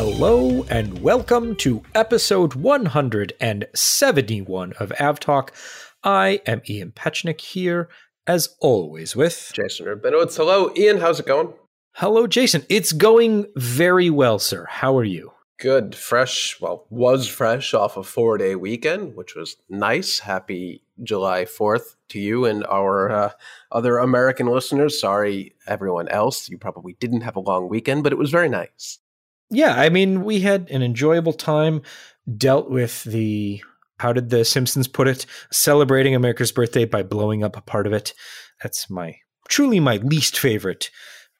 Hello and welcome to episode 171 of AvTalk. I am Ian Petchenik here, as always, with Jason Rabinowitz. Hello, Ian. How's it going? Hello, Jason. It's going very well, sir. How are you? Good. Fresh, well, was fresh off a four day weekend, which was nice. Happy July 4th to you and our uh, other American listeners. Sorry, everyone else. You probably didn't have a long weekend, but it was very nice. Yeah, I mean, we had an enjoyable time, dealt with the, how did the Simpsons put it? Celebrating America's birthday by blowing up a part of it. That's my, truly my least favorite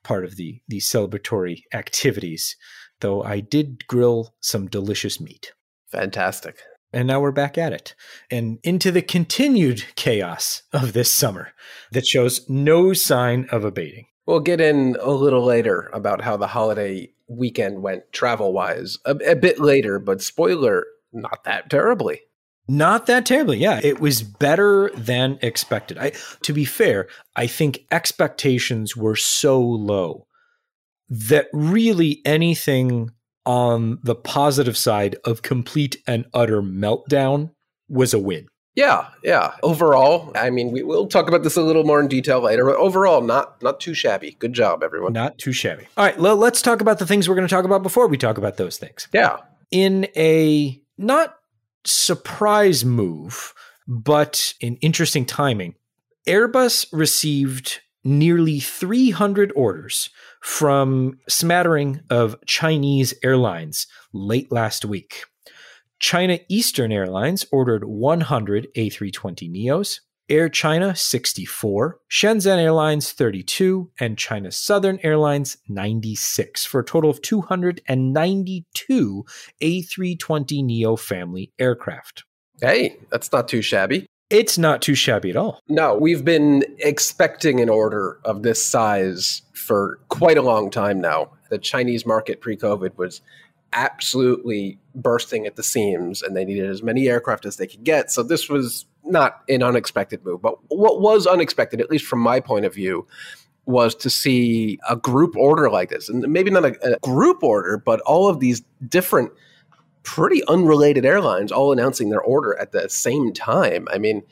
part of the, the celebratory activities though I did grill some delicious meat. Fantastic. And now we're back at it and into the continued chaos of this summer that shows no sign of abating. We'll get in a little later about how the holiday weekend went travel wise a, a bit later, but spoiler, not that terribly. Not that terribly. Yeah, it was better than expected. I to be fair, I think expectations were so low that really anything on the positive side of complete and utter meltdown was a win. Yeah, yeah. Overall, I mean, we, will talk about this a little more in detail later, but overall, not not too shabby. Good job, everyone. Not too shabby. All right, well, let's talk about the things we're going to talk about before we talk about those things. Yeah. In a not surprise move, but in interesting timing, Airbus received nearly 300 orders from smattering of Chinese airlines late last week. China Eastern Airlines ordered 100 A320 Neos, Air China 64, Shenzhen Airlines 32, and China Southern Airlines 96 for a total of 292 A320 Neo family aircraft. Hey, that's not too shabby. It's not too shabby at all. No, we've been expecting an order of this size for quite a long time now. The Chinese market pre COVID was absolutely bursting at the seams and they needed as many aircraft as they could get. So this was not an unexpected move. But what was unexpected, at least from my point of view, was to see a group order like this. And maybe not a, a group order, but all of these different pretty unrelated airlines all announcing their order at the same time. I mean,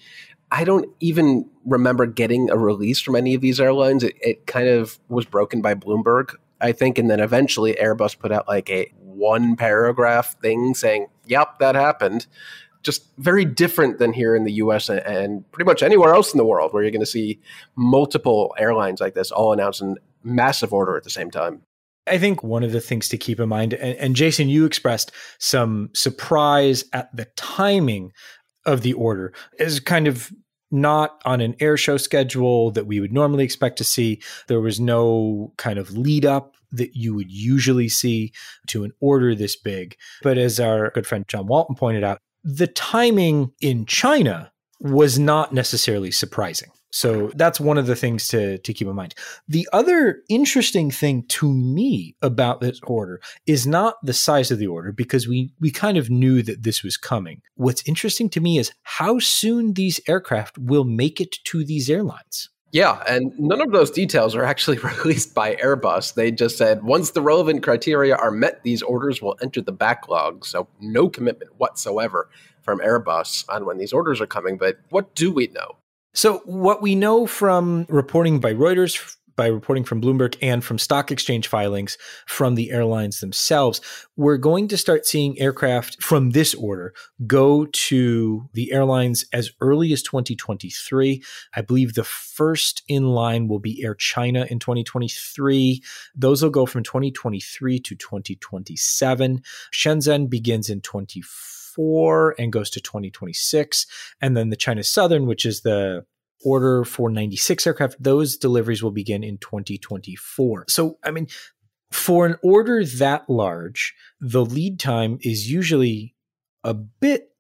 I don't even remember getting a release from any of these airlines. It, it, kind of was broken by Bloomberg, I think, and then eventually Airbus put out like a one paragraph thing saying, "Yep, that happened." Just very different than here in the U.S. and, pretty much anywhere else in the world, where you're going to see multiple airlines like this all announcing massive order at the same time. I think one of the things to keep in mind, and, and, Jason, you expressed some surprise at the timing of the order, is kind of not on an air show schedule that we would normally expect to see. There was no kind of lead up that you would usually see to an order this big. But as our good friend John Walton pointed out, the timing in China was not necessarily surprising. So that's one of the things to, to keep in mind. The other interesting thing to me about this order is not the size of the order because we, we kind of knew that this was coming. What's interesting to me is how soon these aircraft will make it to these airlines. Yeah, and none of those details are actually released by Airbus. They just said once the relevant criteria are met, these orders will enter the backlog. So no commitment whatsoever from Airbus on when these orders are coming. But what do we know? So, what we know from reporting by Reuters, by reporting from Bloomberg, and from stock exchange filings from the airlines themselves, we're going to start seeing aircraft from this order go to the airlines as early as 2023. I believe the first in line will be Air China in 2023. Those will go from 2023 to 2027. Shenzhen begins in 2024 2024 and goes to 2026. And then the China Southern, which is the order for 96 aircraft, those deliveries will begin in 2024. So, I mean, for an order that large, the lead time is usually a bit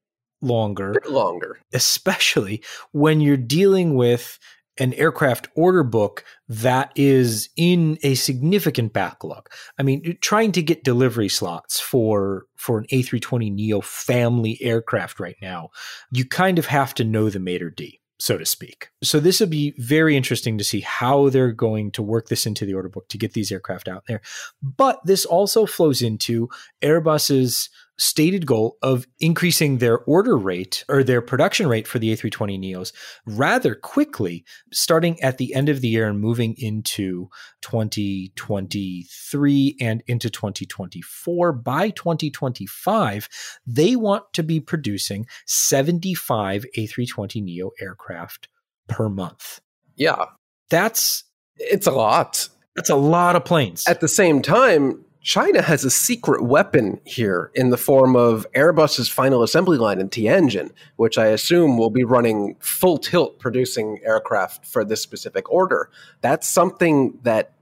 longer. A bit longer. Especially when you're dealing with an aircraft order book that is in a significant backlog. I mean, trying to get delivery slots for for an A320 Neo family aircraft right now, you kind of have to know the Mater D. so to speak. So this will be very interesting to see how they're going to work this into the order book to get these aircraft out there. But this also flows into Airbus's stated goal of increasing their order rate or their production rate for the A320 Neos rather quickly, starting at the end of the year and moving into 2023 and into 2024. By 2025, they want to be producing 75 A320 Neo aircraft per month. Yeah. That's it's a lot. That's a lot of planes. At the same time, China has a secret weapon here in the form of Airbus's final assembly line in Tianjin, which I assume will be running full tilt producing aircraft for this specific order. That's something that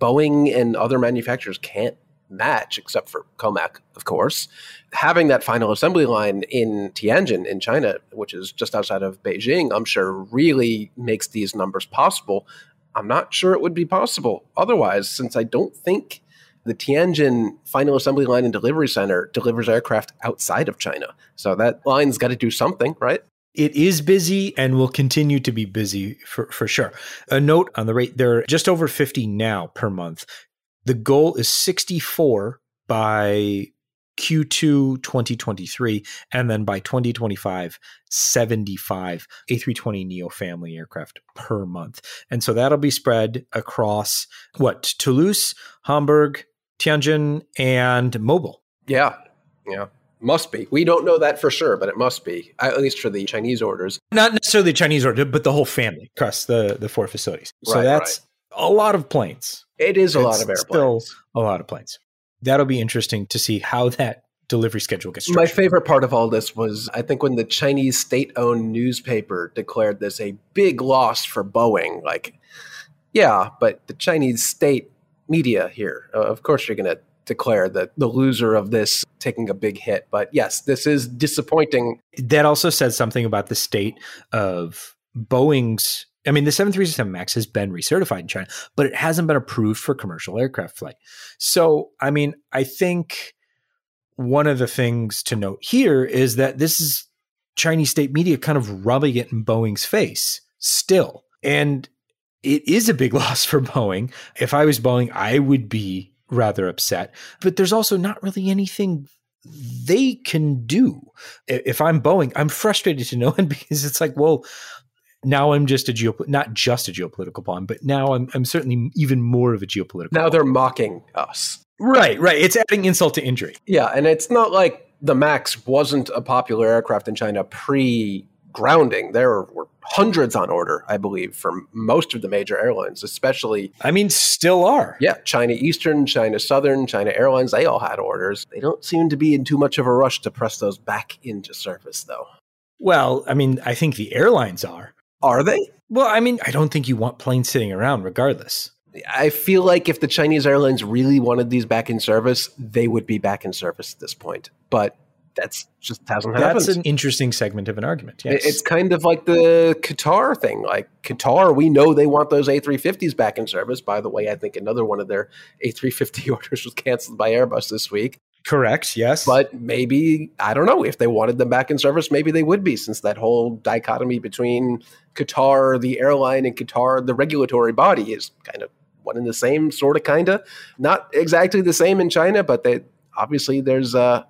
Boeing and other manufacturers can't match, except for Comac, of course. Having that final assembly line in Tianjin, in China, which is just outside of Beijing, I'm sure really makes these numbers possible. I'm not sure it would be possible otherwise, since I don't think the Tianjin final assembly line and delivery center delivers aircraft outside of China. So that line's got to do something, right? It is busy and will continue to be busy for, for sure. A note on the rate, they're just over 50 now per month. The goal is 64 by Q2 2023, and then by 2025, 75 A320 Neo family aircraft per month. And so that'll be spread across what? Toulouse, Hamburg, Tianjin, and Mobile. Yeah. Yeah. Must be. We don't know that for sure, but it must be, at least for the Chinese orders. Not necessarily the Chinese order, but the whole family across the, the four facilities. So right, that's right. a lot of planes. It is a it's lot of airplanes. Still a lot of planes. That'll be interesting to see how that delivery schedule gets structured. My favorite part of all this was I think when the Chinese state owned newspaper declared this a big loss for Boeing. Like, yeah, but the Chinese state media here. Uh, of course, you're going to declare that the loser of this taking a big hit. But yes, this is disappointing. That also says something about the state of Boeing's. I mean, the 737 MAX has been recertified in China, but it hasn't been approved for commercial aircraft flight. So, I mean, I think one of the things to note here is that this is Chinese state media kind of rubbing it in Boeing's face still. And it is a big loss for Boeing. If I was Boeing, I would be rather upset. But there's also not really anything they can do. If I'm Boeing, I'm frustrated to no end because it's like, well, now I'm just a geo not just a geopolitical pawn, but now I'm I'm certainly even more of a geopolitical. Now they're mocking us. Right, right. It's adding insult to injury. Yeah, and it's not like the Max wasn't a popular aircraft in China pre grounding. There were hundreds on order, I believe, for most of the major airlines, especially. I mean, still are. Yeah, China Eastern, China Southern, China Airlines, they all had orders. They don't seem to be in too much of a rush to press those back into service, though. Well, I mean, I think the airlines are. Are they? Well, I mean, I don't think you want planes sitting around regardless. I feel like if the Chinese airlines really wanted these back in service, they would be back in service at this point. But that's just hasn't that's happened. That's an interesting segment of an argument. Yes. It's kind of like the Qatar thing. Like Qatar, we know they want those A350s back in service. By the way, I think another one of their A350 orders was canceled by Airbus this week. Correct, yes. But maybe, I don't know, if they wanted them back in service, maybe they would be, since that whole dichotomy between Qatar, the airline, and Qatar, the regulatory body, is kind of one and the same, sort of, kind of. Not exactly the same in China, but they, obviously there's a,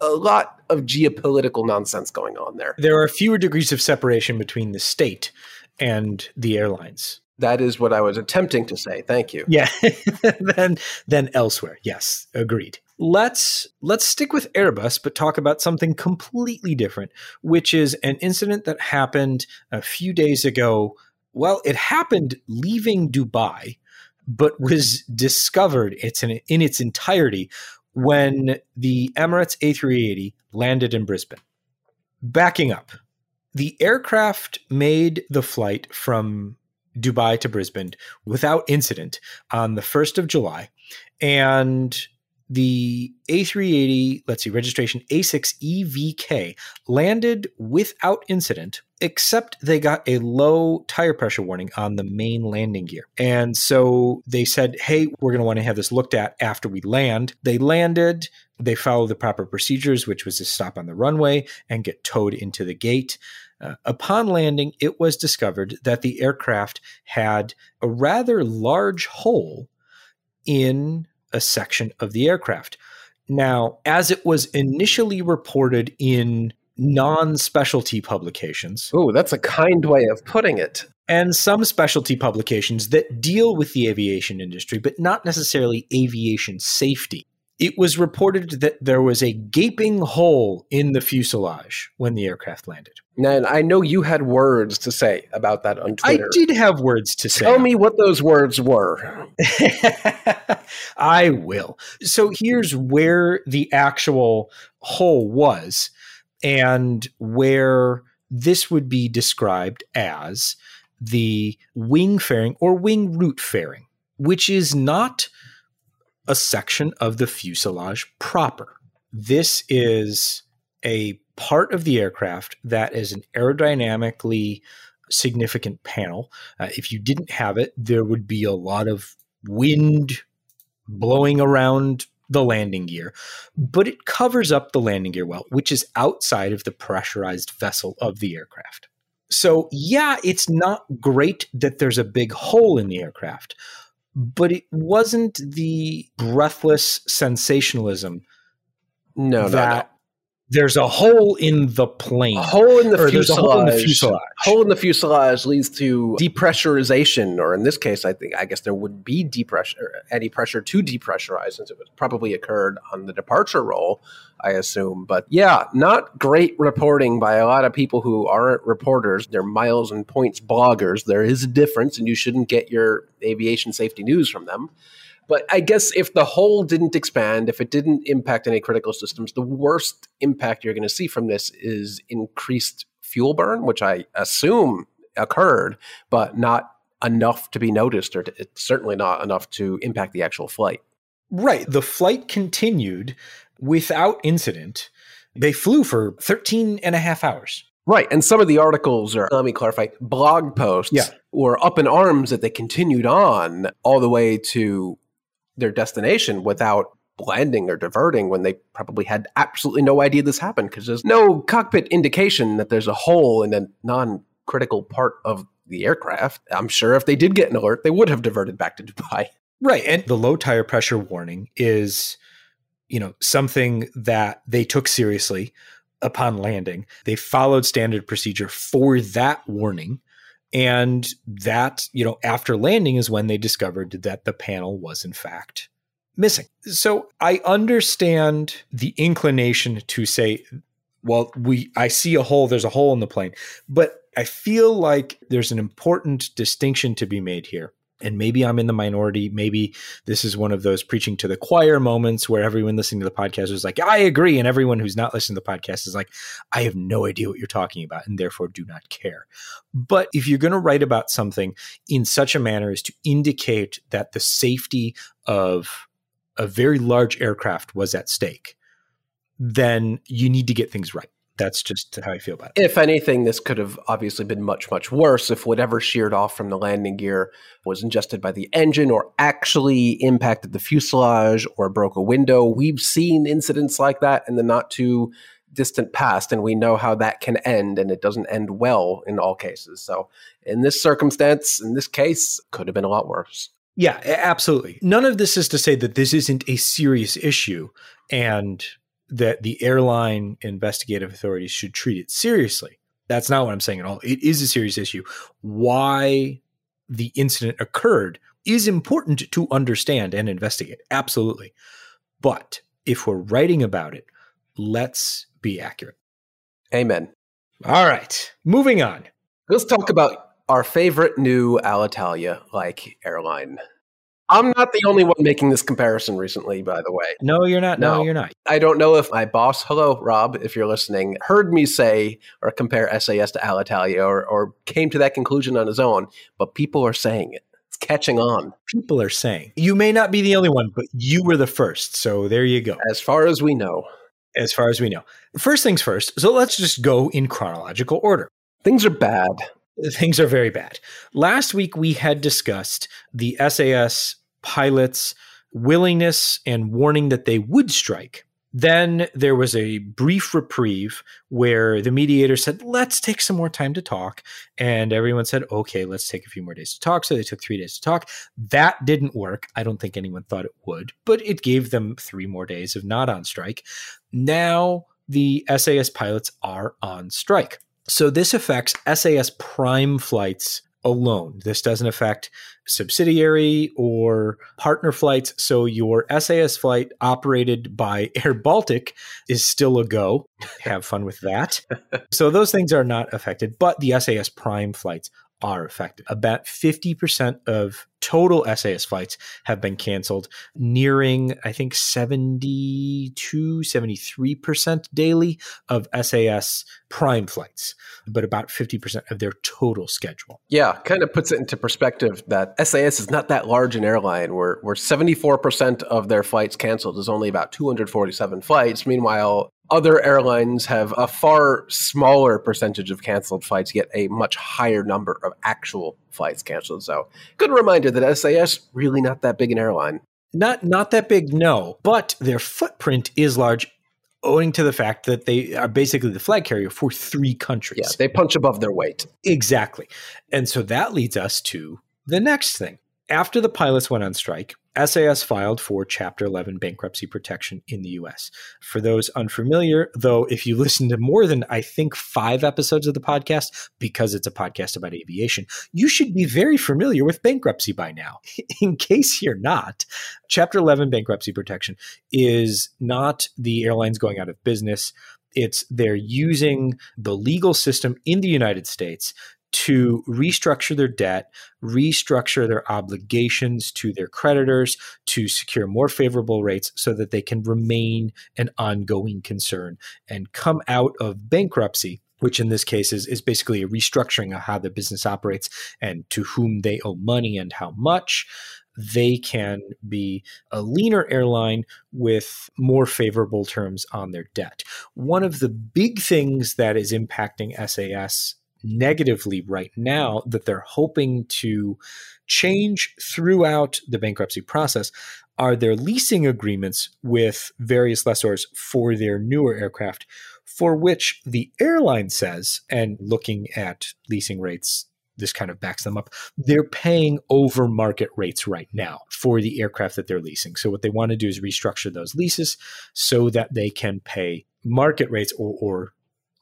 a lot of geopolitical nonsense going on there. There are fewer degrees of separation between the state and the airlines. That is what I was attempting to say. Thank you. Yeah. then than elsewhere. Yes, agreed. Let's let's stick with Airbus but talk about something completely different, which is an incident that happened a few days ago. Well, it happened leaving Dubai but was discovered it's in, in its entirety when the Emirates A380 landed in Brisbane. Backing up, the aircraft made the flight from Dubai to Brisbane without incident on the 1st of July. And the A380, let's see, registration A6EVK landed without incident, except they got a low tire pressure warning on the main landing gear. And so they said, hey, we're going to want to have this looked at after we land. They landed, they followed the proper procedures, which was to stop on the runway and get towed into the gate. Uh, upon landing, it was discovered that the aircraft had a rather large hole in a section of the aircraft. Now, as it was initially reported in non specialty publications. Oh, that's a kind way of putting it. And some specialty publications that deal with the aviation industry, but not necessarily aviation safety. It was reported that there was a gaping hole in the fuselage when the aircraft landed. And I know you had words to say about that on Twitter. I did have words to say. Tell me what those words were. I will. So here's where the actual hole was and where this would be described as the wing fairing or wing root fairing, which is not a section of the fuselage proper. This is a part of the aircraft that is an aerodynamically significant panel. Uh, if you didn't have it, there would be a lot of wind blowing around the landing gear, but it covers up the landing gear well, which is outside of the pressurized vessel of the aircraft. So, yeah, it's not great that there's a big hole in the aircraft, but it wasn't the breathless sensationalism no, that there's a hole in the plane. A hole in the fuselage. A hole in the fuselage. Hole in the fuselage leads to depressurization, or in this case, I think I guess there would be depressure, any pressure to depressurize, since it was probably occurred on the departure roll, I assume. But yeah, not great reporting by a lot of people who aren't reporters. They're miles and points bloggers. There is a difference, and you shouldn't get your aviation safety news from them. But I guess if the hole didn't expand, if it didn't impact any critical systems, the worst impact you're going to see from this is increased fuel burn, which I assume occurred, but not enough to be noticed, or to, it's certainly not enough to impact the actual flight. Right. The flight continued without incident. They flew for 13 and a half hours. Right. And some of the articles are, let me clarify, blog posts yeah. were up in arms that they continued on all the way to their destination without landing or diverting when they probably had absolutely no idea this happened because there's no cockpit indication that there's a hole in a non critical part of the aircraft. I'm sure if they did get an alert, they would have diverted back to Dubai. Right. And the low tire pressure warning is, you know, something that they took seriously upon landing. They followed standard procedure for that warning. And that, you know, after landing is when they discovered that the panel was in fact missing. So I understand the inclination to say, well, we I see a hole, there's a hole in the plane. But I feel like there's an important distinction to be made here and maybe I'm in the minority. Maybe this is one of those preaching to the choir moments where everyone listening to the podcast is like, I agree. And everyone who's not listening to the podcast is like, I have no idea what you're talking about and therefore do not care. But if you're going to write about something in such a manner as to indicate that the safety of a very large aircraft was at stake, then you need to get things right that's just how I feel about it. If anything, this could have obviously been much, much worse if whatever sheared off from the landing gear was ingested by the engine or actually impacted the fuselage or broke a window. We've seen incidents like that in the not too distant past, and we know how that can end, and it doesn't end well in all cases. So, in this circumstance, in this case, could have been a lot worse. Yeah, absolutely. None of this is to say that this isn't a serious issue and that the airline investigative authorities should treat it seriously. That's not what I'm saying at all. It is a serious issue. Why the incident occurred is important to understand and investigate. Absolutely. But if we're writing about it, let's be accurate. Amen. All right. Moving on. Let's talk about our favorite new Alitalia like airline. I'm not the only one making this comparison recently, by the way. No, you're not. No, no, you're not. I don't know if my boss, hello, Rob, if you're listening, heard me say or compare SAS to Alitalia or, or came to that conclusion on his own, but people are saying it. It's catching on. People are saying. You may not be the only one, but you were the first. So there you go. As far as we know. As far as we know. First things first. So let's just go in chronological order. Things are bad things are very bad. Last week we had discussed the SAS pilots' willingness and warning that they would strike Then there was a brief reprieve where the mediator said, let's take some more time to talk. And everyone said, okay, let's take a few more days to talk. So they took three days to talk. That didn't work. I don't think anyone thought it would, but it gave them three more days of not on strike. Now the SAS pilots are on strike. So this affects SAS prime flights alone. This doesn't affect subsidiary or partner flights. So your SAS flight operated by Air Baltic is still a go. Have fun with that. so those things are not affected, but the SAS prime flights are affected. About 50% of total SAS flights have been canceled, nearing, I think, 72, 73% daily of SAS prime flights, but about 50% of their total schedule. Yeah, kind of puts it into perspective that SAS is not that large an airline where, where 74% of their flights canceled is only about 247 flights. Meanwhile, other airlines have a far smaller percentage of canceled flights, yet a much higher number of actual flights canceled. So, good reminder that SAS really not that big an airline. Not not that big, no, but their footprint is large owing to the fact that they are basically the flag carrier for three countries. Yeah, they punch above their weight. Exactly. And so that leads us to the next thing. After the pilots went on strike, SAS filed for Chapter 11 bankruptcy protection in the US. For those unfamiliar, though, if you listen to more than, I think, five episodes of the podcast, because it's a podcast about aviation, you should be very familiar with bankruptcy by now. In case you're not, Chapter 11 bankruptcy protection is not the airlines going out of business. It's they're using the legal system in the United States to restructure their debt, restructure their obligations to their creditors to secure more favorable rates so that they can remain an ongoing concern and come out of bankruptcy which in this case is, is basically a restructuring of how the business operates and to whom they owe money and how much they can be a leaner airline with more favorable terms on their debt. One of the big things that is impacting SAS negatively right now that they're hoping to change throughout the bankruptcy process are their leasing agreements with various lessors for their newer aircraft, for which the airline says, and looking at leasing rates, this kind of backs them up. They're paying over market rates right now for the aircraft that they're leasing. So, what they want to do is restructure those leases so that they can pay market rates or, or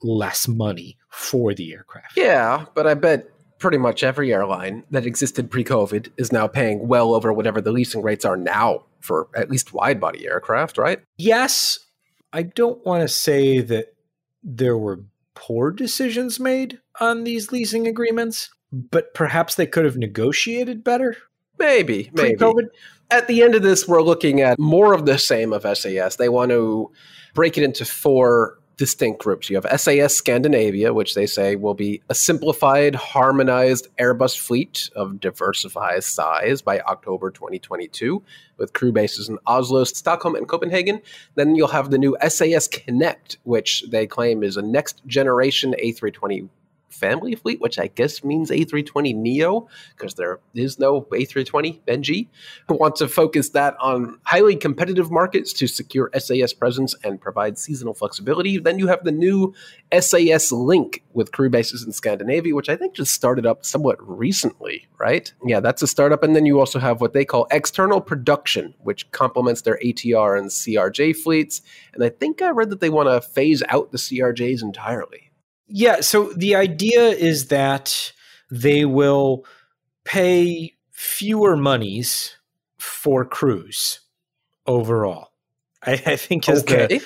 less money for the aircraft. Yeah, but I bet pretty much every airline that existed pre-COVID is now paying well over whatever the leasing rates are now for at least wide body aircraft, right? Yes. I don't want to say that there were poor decisions made on these leasing agreements, but perhaps they could have negotiated better. Maybe, maybe. Pre-COVID. At the end of this, we're looking at more of the same of SAS. They want to break it into four distinct groups. You have SAS Scandinavia, which they say will be a simplified, harmonized Airbus fleet of diversified size by October 2022, with crew bases in Oslo, Stockholm, and Copenhagen. Then you'll have the new SAS Connect, which they claim is a next generation A320 family fleet, which I guess means A320 Neo, because there is no A320 NG, want to focus that on highly competitive markets to secure SAS presence and provide seasonal flexibility. Then you have the new SAS Link with crew bases in Scandinavia, which I think just started up somewhat recently, right? Yeah, that's a startup. And then you also have what they call external production, which complements their ATR and CRJ fleets. And I think I read that they want to phase out the CRJs entirely. Yeah. So the idea is that they will pay fewer monies for crews overall. I, I think is okay. the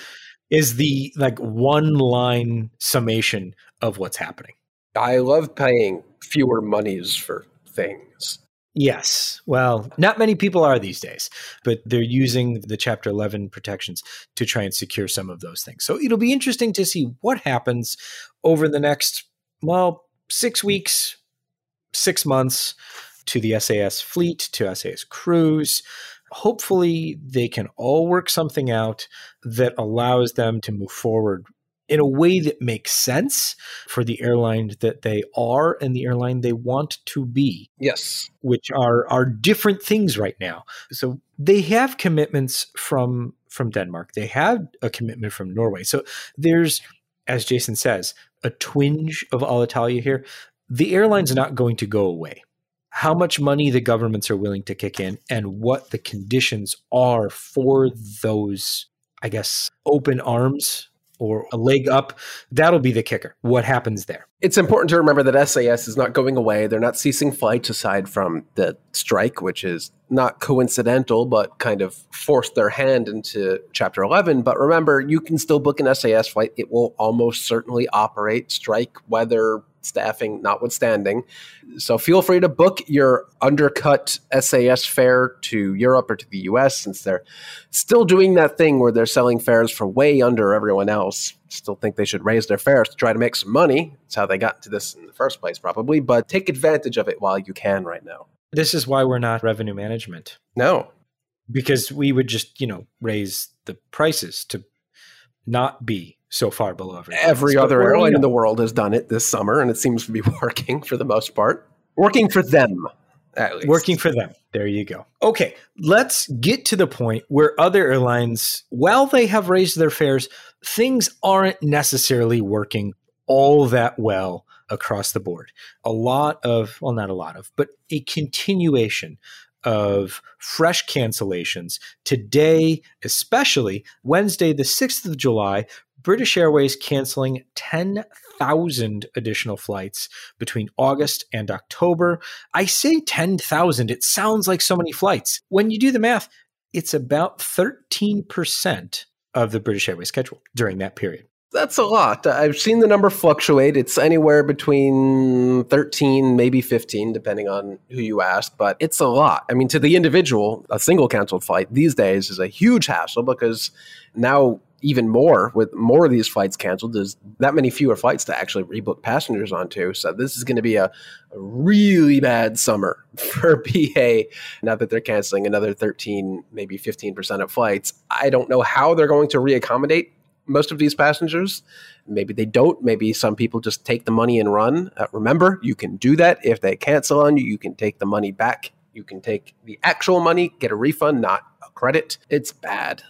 is the like one line summation of what's happening. I love paying fewer monies for things. Yes. Well, not many people are these days, but they're using the Chapter 11 protections to try and secure some of those things. So it'll be interesting to see what happens over the next, well, six weeks, six months to the SAS fleet, to SAS crews. Hopefully, they can all work something out that allows them to move forward in a way that makes sense for the airline that they are and the airline they want to be. Yes. Which are are different things right now. So they have commitments from from Denmark. They have a commitment from Norway. So there's, as Jason says, a twinge of Alitalia here. The airline's not going to go away. How much money the governments are willing to kick in and what the conditions are for those, I guess, open arms or a leg up, that'll be the kicker. What happens there? It's important to remember that SAS is not going away. They're not ceasing flights aside from the strike, which is not coincidental, but kind of forced their hand into Chapter 11. But remember, you can still book an SAS flight. It will almost certainly operate, strike, weather, staffing notwithstanding. So feel free to book your undercut SAS fare to Europe or to the US since they're still doing that thing where they're selling fares for way under everyone else. Still think they should raise their fares to try to make some money. That's how they got into this in the first place, probably. But take advantage of it while you can right now. This is why we're not revenue management. No. Because we would just, you know, raise the prices to not be so far below everything. Every else. other airline in the world has done it this summer, and it seems to be working for the most part. Working for them, at least. Working for them. There you go. Okay, let's get to the point where other airlines, while they have raised their fares, things aren't necessarily working all that well across the board. A lot of, well, not a lot of, but a continuation of fresh cancellations. Today, especially Wednesday, the 6th of July, British Airways canceling 10,000 additional flights between August and October. I say 10,000, it sounds like so many flights. When you do the math, it's about 13% of the British Airways schedule during that period. That's a lot. I've seen the number fluctuate. It's anywhere between 13, maybe 15, depending on who you ask, but it's a lot. I mean, to the individual, a single canceled flight these days is a huge hassle because now even more with more of these flights canceled. There's that many fewer flights to actually rebook passengers onto. So this is going to be a, a, really bad summer for BA. now that they're canceling another 13, maybe 15% of flights. I don't know how they're going to reaccommodate most of these passengers. Maybe they don't. Maybe some people just take the money and run. Uh, remember, you can do that. If they cancel on you, you can take the money back. You can take the actual money, get a refund, not a credit. It's bad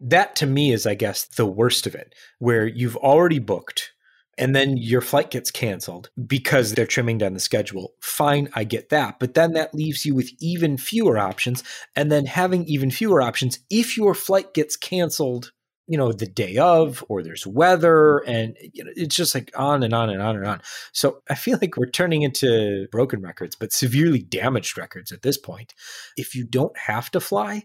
that to me is, I guess, the worst of it, where you've already booked and then your flight gets canceled because they're trimming down the schedule. Fine, I get that. But then that leaves you with even fewer options. And then having even fewer options, if your flight gets canceled, you know, the day of, or there's weather, and you know, it's just like on and on and on and on. So I feel like we're turning into broken records, but severely damaged records at this point. If you don't have to fly,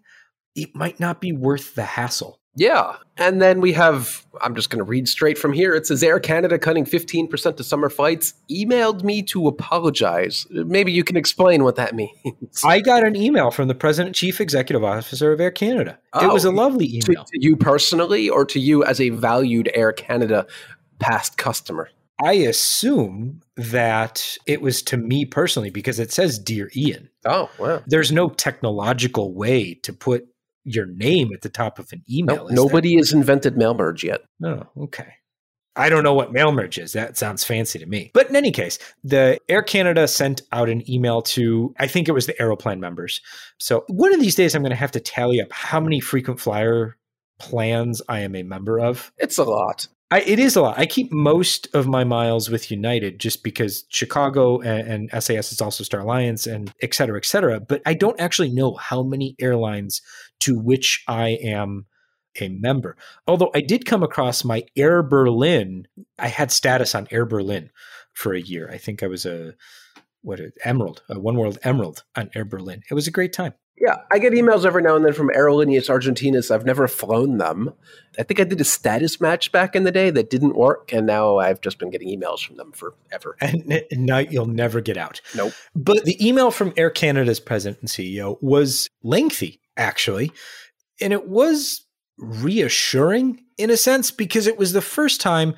it might not be worth the hassle. Yeah. And then we have, I'm just going to read straight from here. It says Air Canada cutting 15% to summer flights, emailed me to apologize. Maybe you can explain what that means. I got an email from the President Chief Executive Officer of Air Canada. Oh, it was a oh, lovely email. To, to you personally or to you as a valued Air Canada past customer? I assume that it was to me personally because it says Dear Ian. Oh, wow. There's no technological way to put your name at the top of an email. No, nobody has invented mail merge yet. Oh, okay. I don't know what mail merge is. That sounds fancy to me. But in any case, the Air Canada sent out an email to, I think it was the Aeroplan members. So one of these days, I'm going to have to tally up how many frequent flyer plans I am a member of. It's a lot. I, it is a lot. I keep most of my miles with United just because Chicago and, and, SAS is also Star Alliance and et cetera, et cetera. But I don't actually know how many airlines to which I am a member. Although I did come across my Air Berlin. I had status on Air Berlin for a year. I think I was a what a Emerald, a One World Emerald on Air Berlin. It was a great time. Yeah, I get emails every now and then from Aerolíneas Argentinas. I've never flown them. I think I did a status match back in the day that didn't work, and now I've just been getting emails from them forever. And now you'll never get out. Nope. But the email from Air Canada's president and CEO was lengthy, actually, and it was reassuring in a sense because it was the first time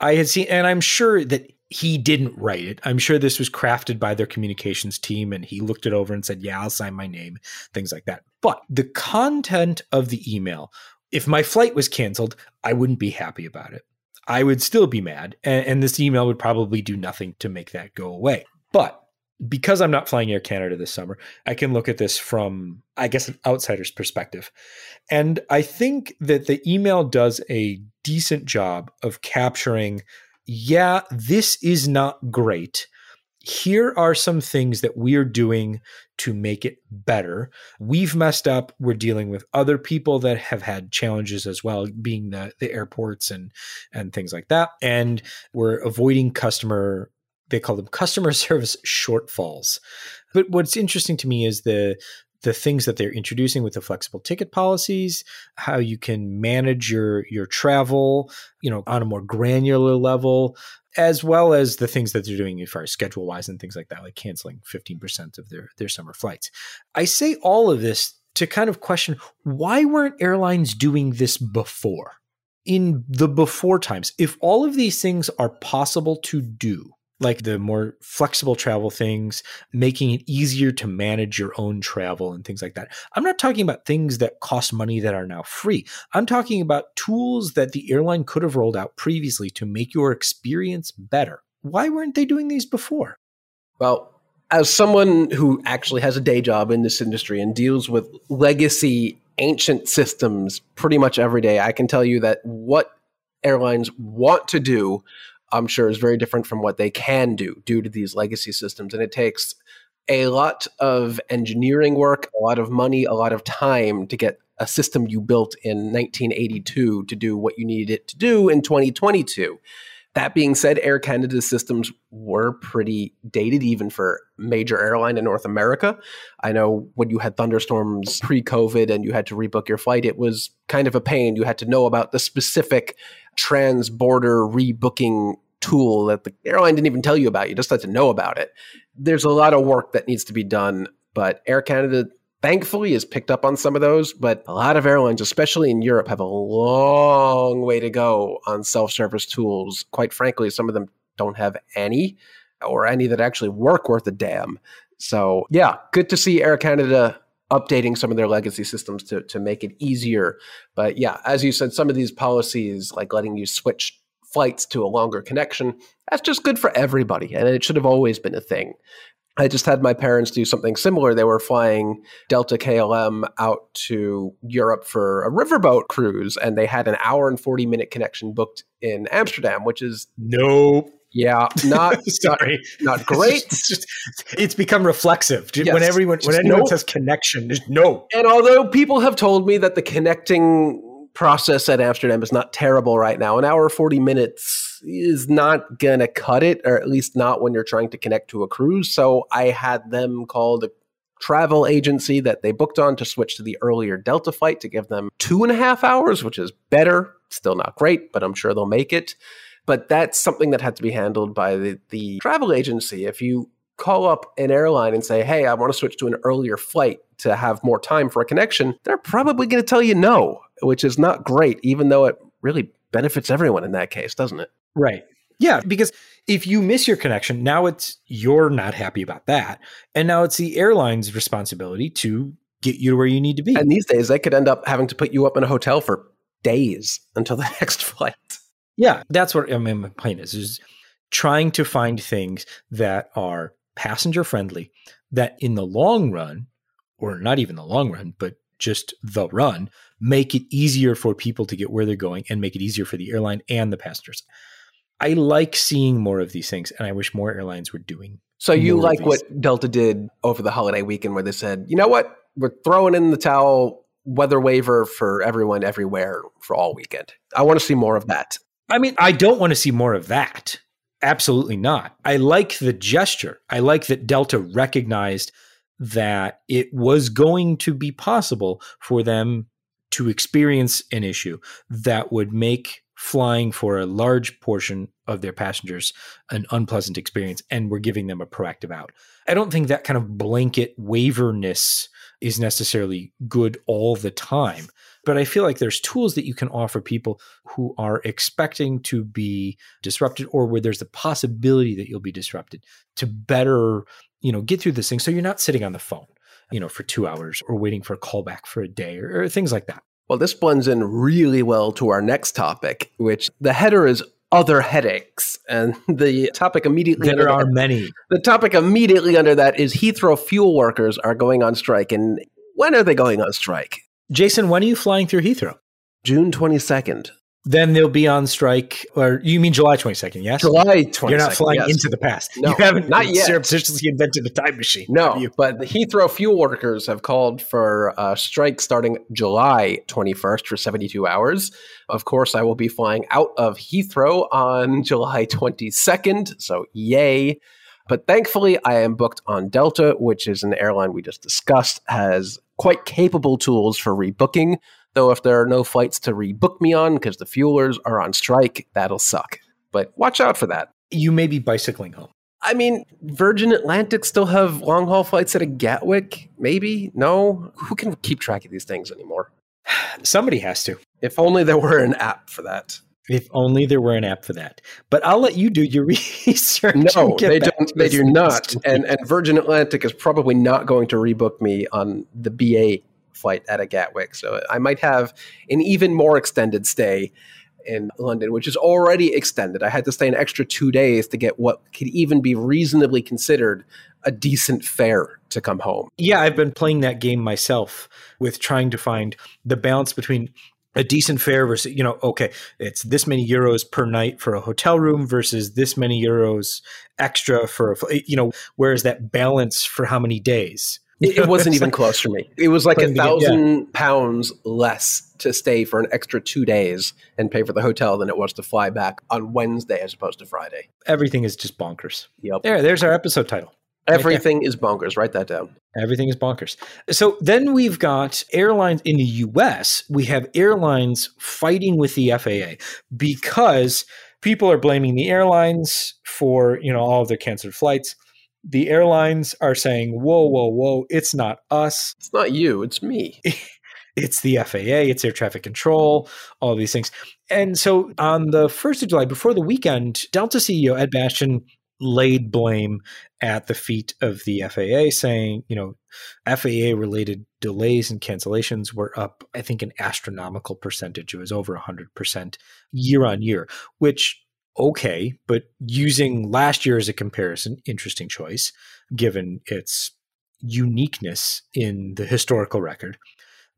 I had seen, and I'm sure that he didn't write it. I'm sure this was crafted by their communications team and he looked it over and said, Yeah, I'll sign my name, things like that. But the content of the email, if my flight was canceled, I wouldn't be happy about it. I would still be mad. And, and this email would probably do nothing to make that go away. But because I'm not flying Air Canada this summer, I can look at this from, I guess, an outsider's perspective. And I think that the email does a decent job of capturing, yeah, this is not great. Here are some things that we're doing to make it better. We've messed up. We're dealing with other people that have had challenges as well, being the, the airports and and things like that. And we're avoiding customer they call them customer service shortfalls. But what's interesting to me is the the things that they're introducing with the flexible ticket policies, how you can manage your your travel, you know, on a more granular level, as well as the things that they're doing as far as schedule wise and things like that, like canceling 15% of their their summer flights. I say all of this to kind of question why weren't airlines doing this before? In the before times, if all of these things are possible to do, like the more flexible travel things, making it easier to manage your own travel and things like that. I'm not talking about things that cost money that are now free. I'm talking about tools that the airline could have rolled out previously to make your experience better. Why weren't they doing these before? Well, as someone who actually has a day job in this industry and deals with legacy ancient systems pretty much every day, I can tell you that what airlines want to do I'm sure is very different from what they can do due to these legacy systems. And it takes a lot of engineering work, a lot of money, a lot of time to get a system you built in 1982 to do what you needed it to do in 2022. That being said, Air Canada's systems were pretty dated, even for major airline in North America. I know when you had thunderstorms pre COVID and you had to rebook your flight, it was kind of a pain. You had to know about the specific trans border rebooking tool that the airline didn't even tell you about. You just had to know about it. There's a lot of work that needs to be done, but Air Canada thankfully has picked up on some of those, but a lot of airlines, especially in Europe, have a long way to go on self-service tools. Quite frankly, some of them don't have any or any that actually work worth a damn. So, yeah, good to see Air Canada updating some of their legacy systems to, to make it easier. But yeah, as you said, some of these policies, like letting you switch flights to a longer connection. That's just good for everybody, and it should have always been a thing. I just had my parents do something similar. They were flying Delta KLM out to Europe for a riverboat cruise, and they had an hour and 40 minute connection booked in Amsterdam, which is. Nope. Yeah, not sorry, not, not great. It's, just, it's become reflexive yes, when everyone when anyone nope. says connection. There's no. And although people have told me that the connecting process at Amsterdam is not terrible right now. An hour 40 minutes is not going to cut it, or at least not when you're trying to connect to a cruise. So I had them call the travel agency that they booked on to switch to the earlier Delta flight to give them two and a half hours, which is better. Still not great, but I'm sure they'll make it. But that's something that had to be handled by the, the travel agency. If you call up an airline and say, hey, I want to switch to an earlier flight to have more time for a connection, they're probably going to tell you no, which is not great, even though it really benefits everyone in that case, doesn't it? Right. Yeah, because if you miss your connection, now it's you're not happy about that. And now it's the airline's responsibility to get you to where you need to be. And these days they could end up having to put you up in a hotel for days until the next flight. Yeah, that's what I mean my point is is trying to find things that are passenger friendly that in the long run, or not even the long run, but just the run, make it easier for people to get where they're going and make it easier for the airline and the passengers. I like seeing more of these things, and I wish more airlines were doing. So you like what Delta did over the holiday weekend, where they said, "You know what? We're throwing in the towel, weather waiver for everyone, everywhere, for all weekend." I want to see more of that. I mean, I don't want to see more of that. Absolutely not. I like the gesture. I like that Delta recognized that it was going to be possible for them to experience an issue that would make flying for a large portion of their passengers an unpleasant experience and we're giving them a proactive out. I don't think that kind of blanket waiverness is necessarily good all the time. But I feel like there's tools that you can offer people who are expecting to be disrupted or where there's a possibility that you'll be disrupted to better, you know, get through this thing so you're not sitting on the phone, you know, for 2 hours or waiting for a callback for a day or, or things like that. Well, this blends in really well to our next topic, which the header is other headaches. And the topic immediately there are that, many. The topic immediately under that is Heathrow fuel workers are going on strike. And when are they going on strike? Jason, when are you flying through Heathrow? June 22nd. Then they'll be on strike, or you mean July 22nd, yes? July 22nd. You're not flying yes. into the past. No, you haven't not yet. surreptitiously invented a time machine. No, but the Heathrow fuel workers have called for a strike starting July 21st for 72 hours. Of course, I will be flying out of Heathrow on July 22nd, so yay. But thankfully, I am booked on Delta, which is an airline we just discussed, has quite capable tools for rebooking. Though if there are no flights to rebook me on because the fuelers are on strike, that'll suck. But watch out for that. You may be bicycling home. I mean, Virgin Atlantic still have long haul flights at a Gatwick? Maybe? No? Who can keep track of these things anymore? Somebody has to. If only there were an app for that. If only there were an app for that. But I'll let you do your research. No, they don't. They do not. And and Virgin Atlantic is probably not going to rebook me on the BA flight out of Gatwick. So I might have an even more extended stay in London, which is already extended. I had to stay an extra two days to get what could even be reasonably considered a decent fare to come home. Yeah, I've been playing that game myself with trying to find the balance between a decent fare versus you know okay it's this many euros per night for a hotel room versus this many euros extra for a eh, you know where's that balance for how many days it, it wasn't even close for me. It was like a thousand yeah. pounds less to stay for an extra two days and pay for the hotel than it was to fly back on Wednesday as opposed to Friday. Everything is just bonkers. Yep. There, there's our episode title. Everything right is bonkers. Write that down. Everything is bonkers. So then we've got airlines in the US, we have airlines fighting with the FAA because people are blaming the airlines for, you know, all of their canceled flights the airlines are saying, whoa, whoa, whoa, it's not us. It's not you, it's me. it's the FAA, it's air traffic control, all these things. And so on the 1st of July, before the weekend, Delta CEO Ed Bastian laid blame at the feet of the FAA, saying, you know, FAA related delays and cancellations were up, I think, an astronomical percentage. It was over 100% year on year, which okay, but using last year as a comparison, interesting choice given its uniqueness in the historical record.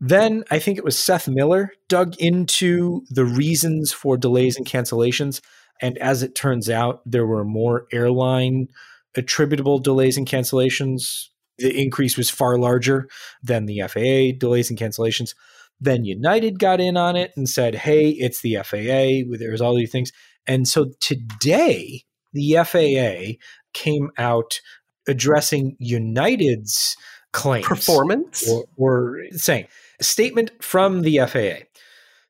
Then I think it was Seth Miller dug into the reasons for delays and cancellations. And as it turns out, there were more airline attributable delays and cancellations. The increase was far larger than the FAA delays and cancellations. Then United got in on it and said, hey, it's the FAA. There's all these things. And so today, the FAA came out addressing United's claims. Performance? Or, or saying, statement from the FAA.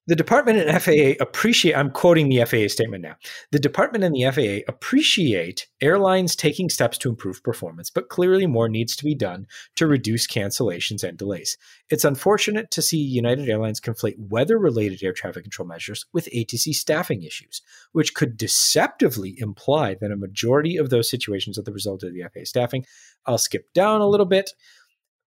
The department and FAA appreciate, I'm quoting the FAA statement now. The department and the FAA appreciate airlines taking steps to improve performance, but clearly more needs to be done to reduce cancellations and delays. It's unfortunate to see United Airlines conflate weather related air traffic control measures with ATC staffing issues, which could deceptively imply that a majority of those situations are the result of the FAA staffing. I'll skip down a little bit.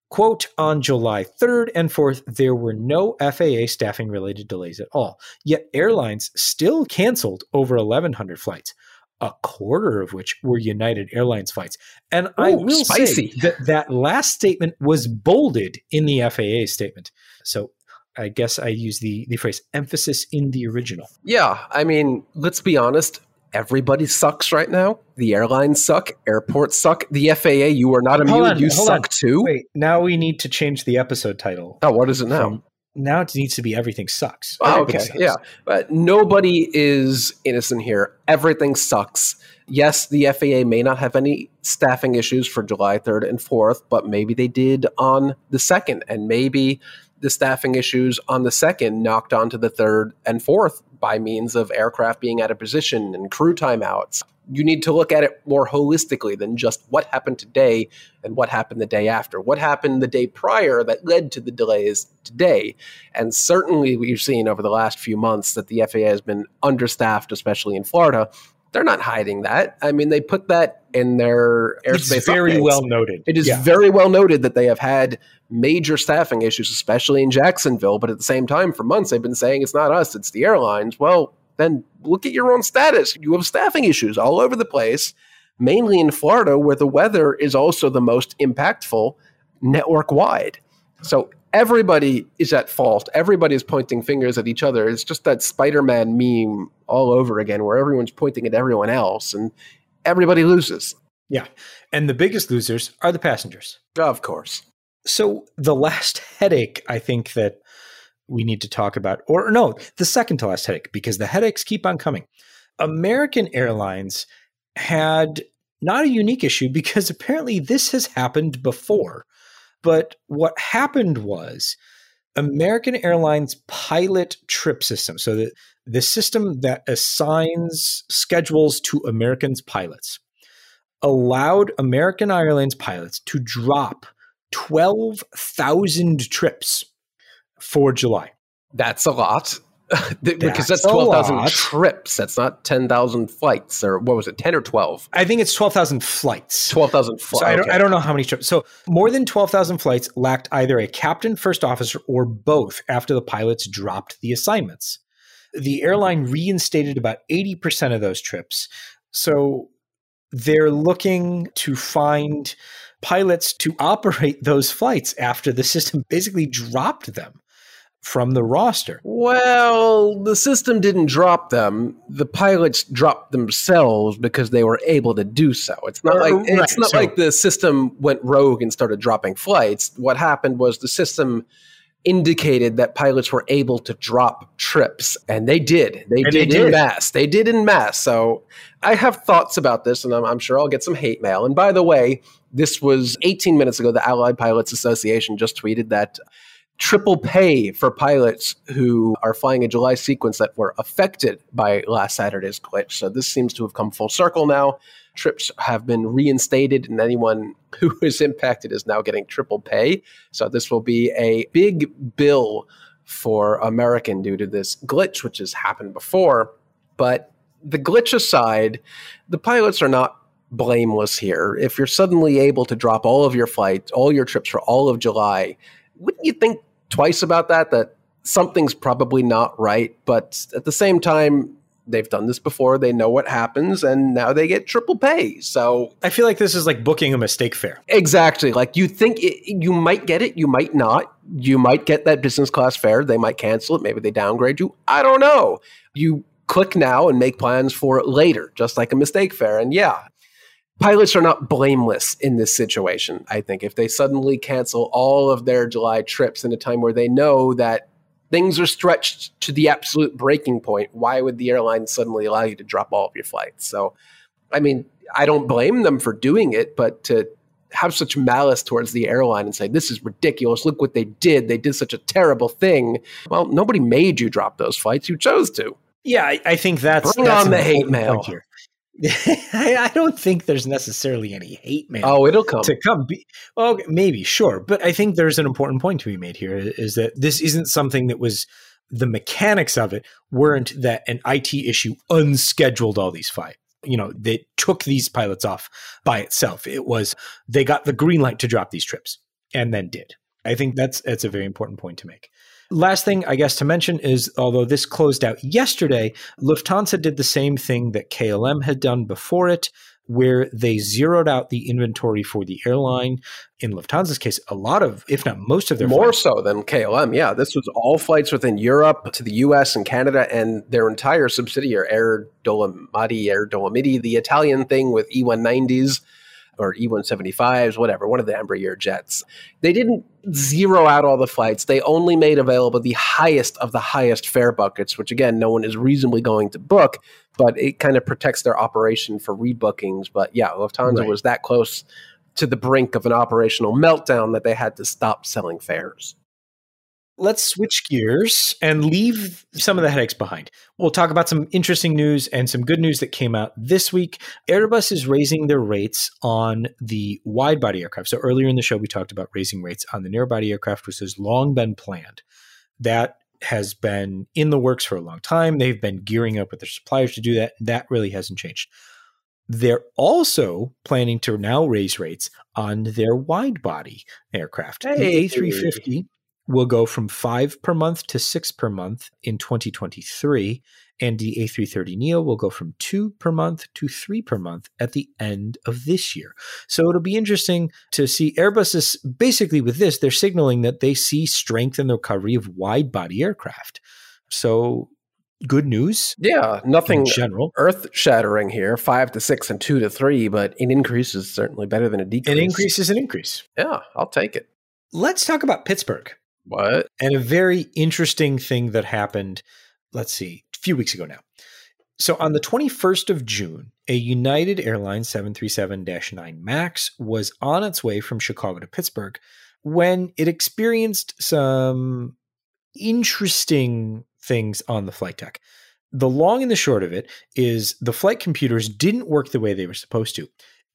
Quote, on July 3rd and 4th, there were no FAA staffing related delays at all. Yet airlines still canceled over 1,100 flights, a quarter of which were United Airlines flights. And Ooh, I will spicy. say that that last statement was bolded in the FAA statement. So I guess I use the, the phrase emphasis in the original. Yeah. I mean, let's be honest everybody sucks right now. The airlines suck, airports suck. The FAA, you are not immune. You suck on. too. Wait, now we need to change the episode title. Oh, what is it now? From, now it needs to be everything sucks. Oh, okay, sucks. yeah, but nobody is innocent here. Everything sucks. Yes, the FAA may not have any staffing issues for July 3rd and 4th, but maybe they did on the 2nd, and maybe the staffing issues on the 2nd knocked onto the 3rd and 4th by means of aircraft being out of position and crew timeouts. You need to look at it more holistically than just what happened today and what happened the day after. What happened the day prior that led to the delays today? And certainly, we've seen over the last few months that the FAA has been understaffed, especially in Florida. They're not hiding that. I mean, they put that in their airspace. It's very updates. well noted. It is yeah. very well noted that they have had major staffing issues, especially in Jacksonville. But at the same time, for months, they've been saying it's not us, it's the airlines. Well, then look at your own status. You have staffing issues all over the place, mainly in Florida, where the weather is also the most impactful network wide. So everybody is at fault. Everybody is pointing fingers at each other. It's just that Spider Man meme all over again, where everyone's pointing at everyone else and everybody loses. Yeah. And the biggest losers are the passengers. Of course. So the last headache I think that we need to talk about, or no, the second to last headache, because the headaches keep on coming. American Airlines had not a unique issue because apparently this has happened before. But what happened was American Airlines pilot trip system, so the, the system that assigns schedules to Americans' pilots, allowed American Airlines pilots to drop 12,000 trips for July. That's a lot. because that's, that's 12,000 trips. That's not 10,000 flights or what was it, 10 or 12? I think it's 12,000 flights. 12,000 flights. So I, don't, I don't know how many trips. So more than 12,000 flights lacked either a captain, first officer, or both after the pilots dropped the assignments. The airline reinstated about 80% of those trips. So they're looking to find pilots to operate those flights after the system basically dropped them from the roster. Well, the system didn't drop them. The pilots dropped themselves because they were able to do so. It's not uh, like right. it's not so, like the system went rogue and started dropping flights. What happened was the system indicated that pilots were able to drop trips and they did they did, they did in mass they did in mass so i have thoughts about this and I'm, I'm sure i'll get some hate mail and by the way this was 18 minutes ago the allied pilots association just tweeted that triple pay for pilots who are flying a July sequence that were affected by last Saturday's glitch. So this seems to have come full circle now. Trips have been reinstated, and anyone who is impacted is now getting triple pay. So this will be a big bill for American due to this glitch, which has happened before. But the glitch aside, the pilots are not blameless here. If you're suddenly able to drop all of your flights, all your trips for all of July, wouldn't you think twice about that, that something's probably not right. But at the same time, they've done this before. They know what happens, and now they get triple pay. So I feel like this is like booking a mistake fare. Exactly. Like you think it, you might get it, you might not. You might get that business class fare. They might cancel it. Maybe they downgrade you. I don't know. You click now and make plans for it later, just like a mistake fare. And yeah, pilots are not blameless in this situation. I think if they suddenly cancel all of their July trips in a time where they know that things are stretched to the absolute breaking point, why would the airline suddenly allow you to drop all of your flights? So, I mean, I don't blame them for doing it, but to have such malice towards the airline and say, this is ridiculous. Look what they did. They did such a terrible thing. Well, nobody made you drop those flights. You chose to. Yeah, I, I think that's bring that's on the hate mail. Here. I don't think there's necessarily any hate mail. Oh, it'll come to come. Be, well, maybe sure, but I think there's an important point to be made here: is that this isn't something that was the mechanics of it weren't that an IT issue unscheduled all these flights. You know, they took these pilots off by itself. It was they got the green light to drop these trips and then did. I think that's that's a very important point to make. Last thing, I guess, to mention is although this closed out yesterday, Lufthansa did the same thing that KLM had done before it, where they zeroed out the inventory for the airline. In Lufthansa's case, a lot of, if not most of their more flights. so than KLM. Yeah, this was all flights within Europe to the U.S. and Canada, and their entire subsidiary, Air Dolomiti, Air Dolomiti, the Italian thing with E190s or E175s, whatever, one of the Embraer jets. They didn't zero out all the flights. They only made available the highest of the highest fare buckets, which again, no one is reasonably going to book, but it kind of protects their operation for rebookings. But yeah, Lufthansa right. was that close to the brink of an operational meltdown that they had to stop selling fares let's switch gears and leave some of the headaches behind. We'll talk about some interesting news and some good news that came out this week. Airbus is raising their rates on the wide body aircraft. So earlier in the show, we talked about raising rates on the narrow body aircraft, which has long been planned. That has been in the works for a long time. They've been gearing up with their suppliers to do that. That really hasn't changed. They're also planning to now raise rates on their wide body aircraft. Hey. The A350 will go from five per month to six per month in 2023. and the A330neo will go from two per month to three per month at the end of this year. So it'll be interesting to see Airbus is basically with this, they're signaling that they see strength in the recovery of wide body aircraft. So good news. Yeah, nothing general. earth shattering here. Five to six and two to three, but an increase is certainly better than a decrease. An increase is an increase. Yeah, I'll take it. Let's talk about Pittsburgh. What? And a very interesting thing that happened, let's see, a few weeks ago now. So on the 21st of June, a United Airlines 737 9 MAX was on its way from Chicago to Pittsburgh when it experienced some interesting things on the flight deck. The long and the short of it is the flight computers didn't work the way they were supposed to.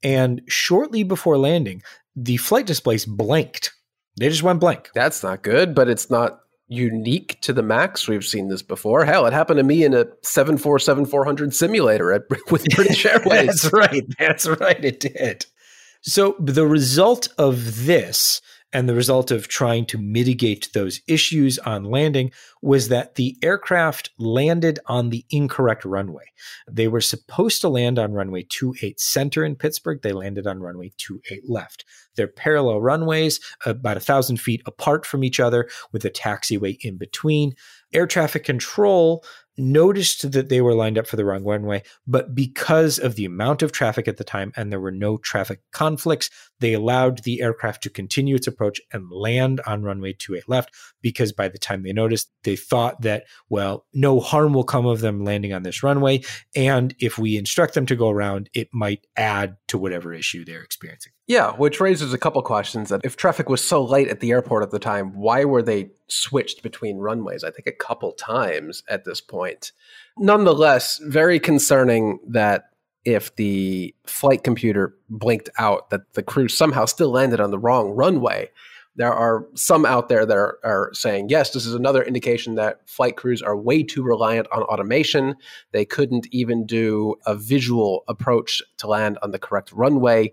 And shortly before landing, the flight displays blanked. They just went blank. That's not good, but it's not unique to the Max. We've seen this before. Hell, it happened to me in a 747 400 simulator at, with British Airways. That's right. That's right. It did. So the result of this and the result of trying to mitigate those issues on landing was that the aircraft landed on the incorrect runway. They were supposed to land on runway 28 center in Pittsburgh. They landed on runway 28 left. They're parallel runways, about a thousand feet apart from each other, with a taxiway in between. Air traffic control noticed that they were lined up for the wrong runway, but because of the amount of traffic at the time and there were no traffic conflicts, they allowed the aircraft to continue its approach and land on runway 28 left because by the time they noticed, they thought that, well, no harm will come of them landing on this runway. And if we instruct them to go around, it might add to whatever issue they're experiencing. Yeah, which raises a couple questions that if traffic was so light at the airport at the time, why were they switched between runways? I think a couple times at this point. Nonetheless, very concerning that if the flight computer blinked out that the crew somehow still landed on the wrong runway. There are some out there that are, are, saying, yes, this is another indication that flight crews are way too reliant on automation. They couldn't even do a visual approach to land on the correct runway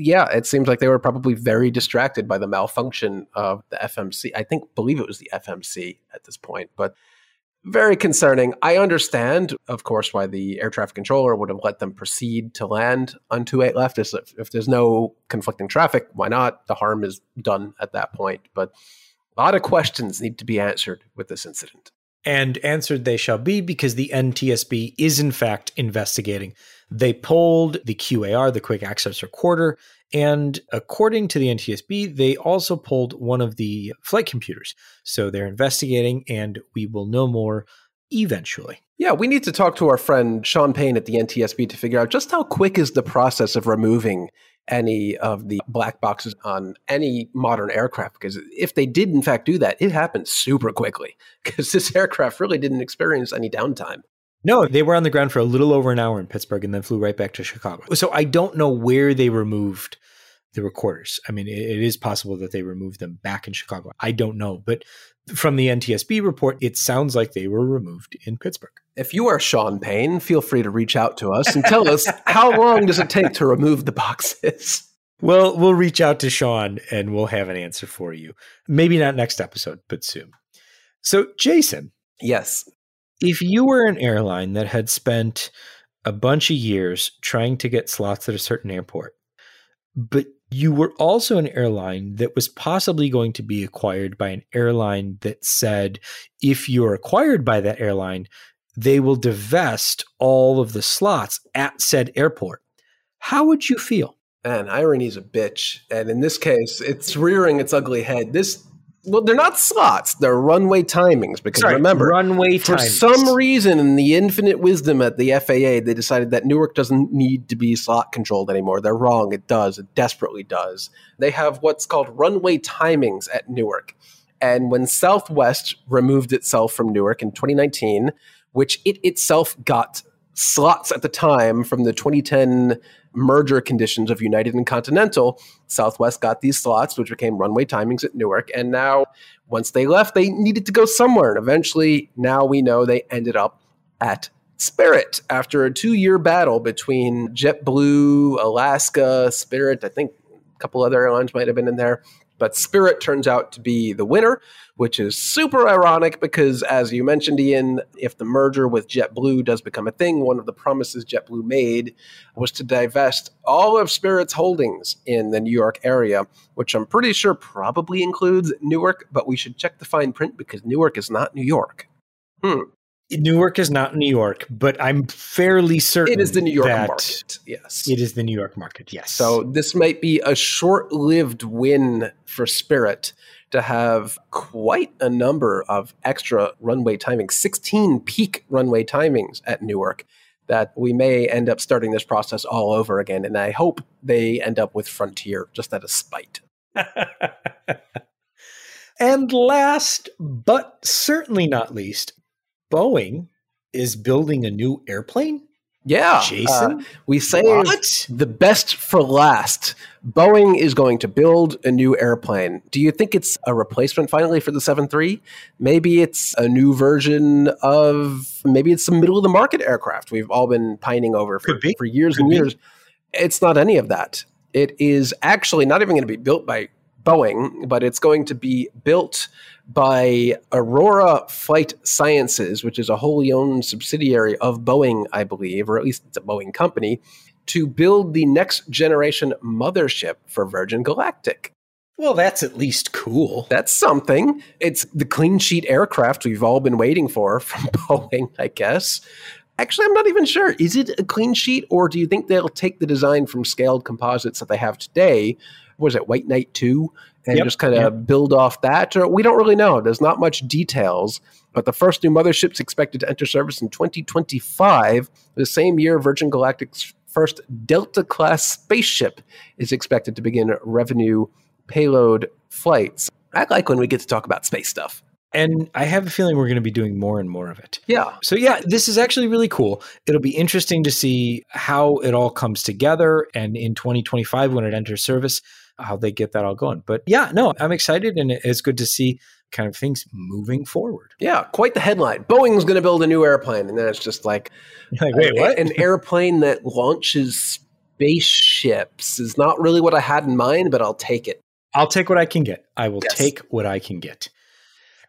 yeah, it seems like they were probably very distracted by the malfunction of the FMC. I think, believe it was the FMC at this point, but very concerning. I understand, of course, why the air traffic controller would have let them proceed to land on 28 left. If, if there's no conflicting traffic, why not? The harm is done at that point. But a lot of questions need to be answered with this incident. And answered they shall be because the NTSB is, in fact, investigating they pulled the QAR, the quick access recorder, and according to the NTSB, they also pulled one of the flight computers. So they're investigating, and we will know more eventually. Yeah, we need to talk to our friend Sean Payne at the NTSB to figure out just how quick is the process of removing any of the black boxes on any modern aircraft. Because if they did, in fact, do that, it happened super quickly because this aircraft really didn't experience any downtime. No, they were on the ground for a little over an hour in Pittsburgh and then flew right back to Chicago. So I don't know where they removed the recorders. I mean, it, it is possible that they removed them back in Chicago. I don't know. But from the NTSB report, it sounds like they were removed in Pittsburgh. If you are Sean Payne, feel free to reach out to us and tell us how long does it take to remove the boxes? Well, we'll reach out to Sean and we'll have an answer for you. Maybe not next episode, but soon. So, Jason. Yes if you were an airline that had spent a bunch of years trying to get slots at a certain airport, but you were also an airline that was possibly going to be acquired by an airline that said, if you're acquired by that airline, they will divest all of the slots at said airport. How would you feel? Irony is a bitch. And in this case, it's rearing its ugly head. This well, they're not slots; they're runway timings. Because Sorry, remember, runway for timings. some reason, in the infinite wisdom at the FAA, they decided that Newark doesn't need to be slot controlled anymore. They're wrong. It does. It desperately does. They have what's called runway timings at Newark, and when Southwest removed itself from Newark in 2019, which it itself got slots at the time from the 2010 merger conditions of United and Continental, Southwest got these slots, which became runway timings at Newark. And now, once they left, they needed to go somewhere. And eventually, now we know they ended up at Spirit after a two year battle between JetBlue, Alaska, Spirit, I think a couple other airlines might have been in there. But Spirit turns out to be the winner, which is super ironic because, as you mentioned, Ian, if the merger with JetBlue does become a thing, one of the promises JetBlue made was to divest all of Spirit's holdings in the New York area, which I'm pretty sure probably includes Newark, but we should check the fine print because Newark is not New York. Hmm. Newark is not New York, but I'm fairly certain It is the New York market. Yes. It is the New York market. Yes. So this might be a short-lived win for Spirit to have quite a number of extra runway timings, 16 peak runway timings at Newark that we may end up starting this process all over again and I hope they end up with Frontier just out of spite. and last but certainly not least, Boeing is building a new airplane. Yeah, Jason, uh, we say What? the best for last. Boeing is going to build a new airplane. Do you think it's a replacement finally for the 73? Maybe it's a new version of maybe it's the middle of the market aircraft we've all been pining over for, for years Could and be. years. It's not any of that. It is actually not even going to be built by Boeing, but it's going to be built by Aurora Flight Sciences, which is a wholly owned subsidiary of Boeing, I believe, or at least it's a Boeing company, to build the next generation mothership for Virgin Galactic. Well, that's at least cool. That's something. It's the clean sheet aircraft we've all been waiting for from Boeing, I guess. Actually, I'm not even sure. Is it a clean sheet, or do you think they'll take the design from scaled composites that they have today? Was it White Knight 2? And Yep, just kind of yep. build off that? Or we don't really know. There's not much details. But the first new mothership's expected to enter service in 2025, the same year Virgin Galactic's first Delta class spaceship is expected to begin revenue payload flights. I like when we get to talk about space stuff. And I have a feeling we're going to be doing more and more of it. Yeah. So, yeah, this is actually really cool. It'll be interesting to see how it all comes together and in 2025 when it enters service, how they get that all going. But yeah, no, I'm excited and it's good to see kind of things moving forward. Yeah, quite the headline. Boeing's going to build a new airplane. And then it's just like, Like, wait, a- what? An airplane that launches spaceships is not really what I had in mind, but I'll take it. I'll take what I can get. I will Yes. take what I can get.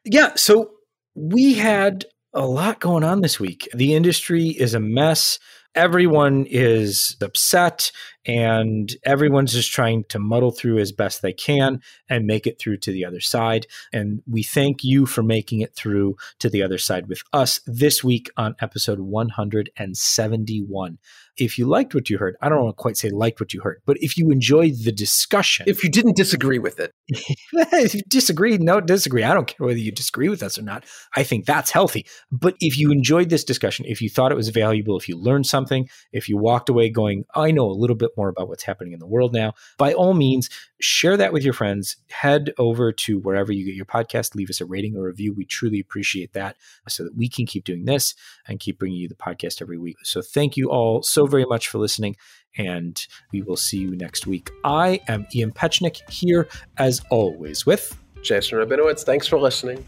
Yeah. So we had a lot going on this week. The industry is a mess. Everyone is upset and everyone's just trying to muddle through as best they can and make it through to the other side. And we thank you for making it through to the other side with us this week on episode 171. If you liked what you heard, I don't want to quite say liked what you heard, but if you enjoyed the discussion, If you didn't disagree with it, if you disagree, no disagree. I don't care whether you disagree with us or not. I think that's healthy. But if you enjoyed this discussion, if you thought it was valuable, if you learned something, if you walked away going, I know a little bit more about what's happening in the world now, by all means, share that with your friends. Head over to wherever you get your podcast, leave us a rating or review. We truly appreciate that so that we can keep doing this and keep bringing you the podcast every week. So thank you all so very much for listening and we will see you next week. I am Ian Petchenik here, as always, with Jason Rabinowitz, thanks for listening.